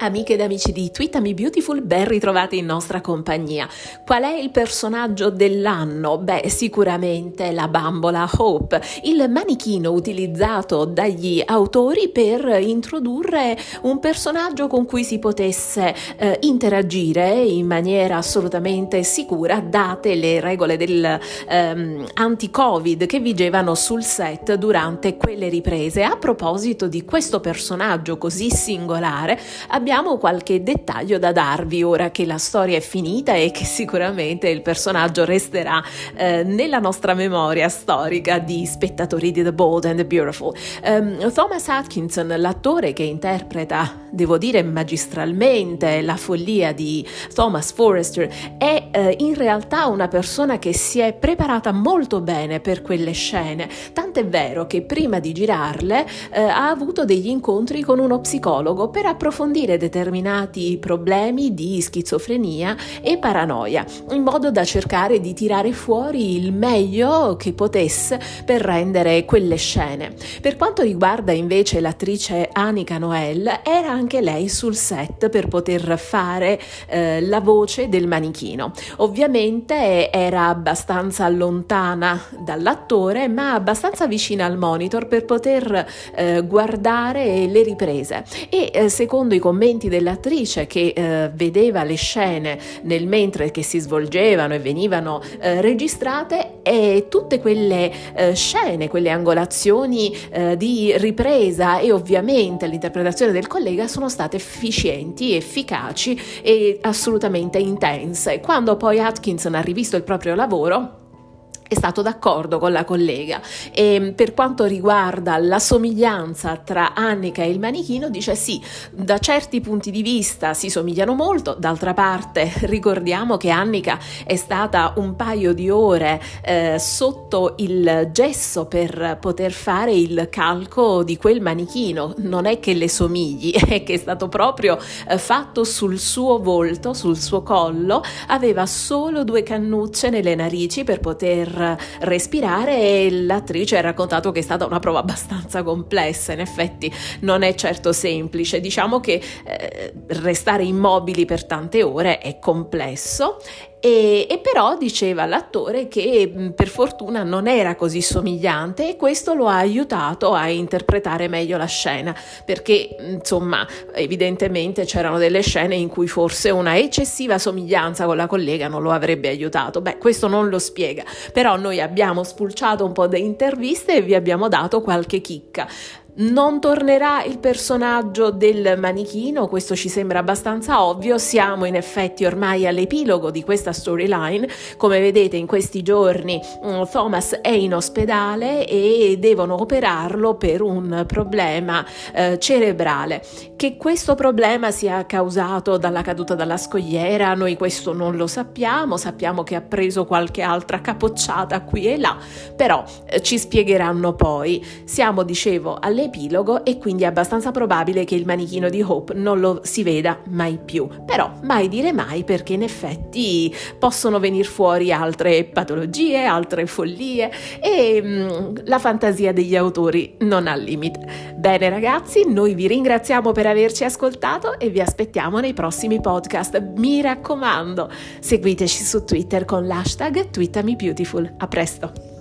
Amiche ed amici di Twittami Beautiful, ben ritrovati in nostra compagnia. Qual è il personaggio dell'anno? Beh, sicuramente la bambola Hope, il manichino utilizzato dagli autori per introdurre un personaggio con cui si potesse eh, interagire in maniera assolutamente sicura, date le regole del ehm, anti-Covid che vigevano sul set durante quelle riprese. A proposito di questo personaggio così singolare, abbiamo abbiamo qualche dettaglio da darvi ora che la storia è finita e che sicuramente il personaggio resterà eh, nella nostra memoria storica di spettatori di The Bold and the Beautiful. Um, Thomas Atkinson, l'attore che interpreta, devo dire magistralmente, la follia di Thomas Forrester, è eh, in realtà una persona che si è preparata molto bene per quelle scene, tant'è vero che prima di girarle eh, ha avuto degli incontri con uno psicologo per approfondire determinati problemi di schizofrenia e paranoia, in modo da cercare di tirare fuori il meglio che potesse per rendere quelle scene. Per quanto riguarda invece l'attrice Annika Noel, era anche lei sul set per poter fare eh, la voce del manichino. Ovviamente era abbastanza lontana dall'attore, ma abbastanza vicina al monitor per poter eh, guardare le riprese e eh, secondo i commenti commenti dell'attrice che eh, vedeva le scene nel mentre che si svolgevano e venivano eh, registrate e tutte quelle eh, scene, quelle angolazioni eh, di ripresa e ovviamente l'interpretazione del collega sono state efficienti, efficaci e assolutamente intense. Quando poi Atkinson ha rivisto il proprio lavoro, è stato d'accordo con la collega. E per quanto riguarda la somiglianza tra Annika e il manichino dice sì, da certi punti di vista si somigliano molto, d'altra parte ricordiamo che Annika è stata un paio di ore eh, sotto il gesso per poter fare il calco di quel manichino, non è che le somigli, è che è stato proprio eh, fatto sul suo volto, sul suo collo, aveva solo due cannucce nelle narici per poter respirare e l'attrice ha raccontato che è stata una prova abbastanza complessa, in effetti non è certo semplice, diciamo che eh, restare immobili per tante ore è complesso e, e, però diceva l'attore che per fortuna non era così somigliante e questo lo ha aiutato a interpretare meglio la scena perché insomma evidentemente c'erano delle scene in cui forse una eccessiva somiglianza con la collega non lo avrebbe aiutato. Beh questo non lo spiega però noi abbiamo spulciato un po' di interviste e vi abbiamo dato qualche chicca non tornerà il personaggio del manichino, questo ci sembra abbastanza ovvio, siamo in effetti ormai all'epilogo di questa storyline, come vedete in questi giorni mm, Thomas è in ospedale e devono operarlo per un problema eh, cerebrale. Che questo problema sia causato dalla caduta dalla scogliera, noi questo non lo sappiamo, sappiamo che ha preso qualche altra capocciata qui e là, però eh, ci spiegheranno poi. Siamo, dicevo, alle epilogo e quindi è abbastanza probabile che il manichino di Hope non lo si veda mai più. Però mai dire mai perché in effetti possono venire fuori altre patologie, altre follie e mh, mm, la fantasia degli autori non ha limite. Bene ragazzi, noi vi ringraziamo per averci ascoltato e vi aspettiamo nei prossimi podcast. Mi raccomando, seguiteci su Twitter con l'hashtag TweetamiBeautiful. A presto!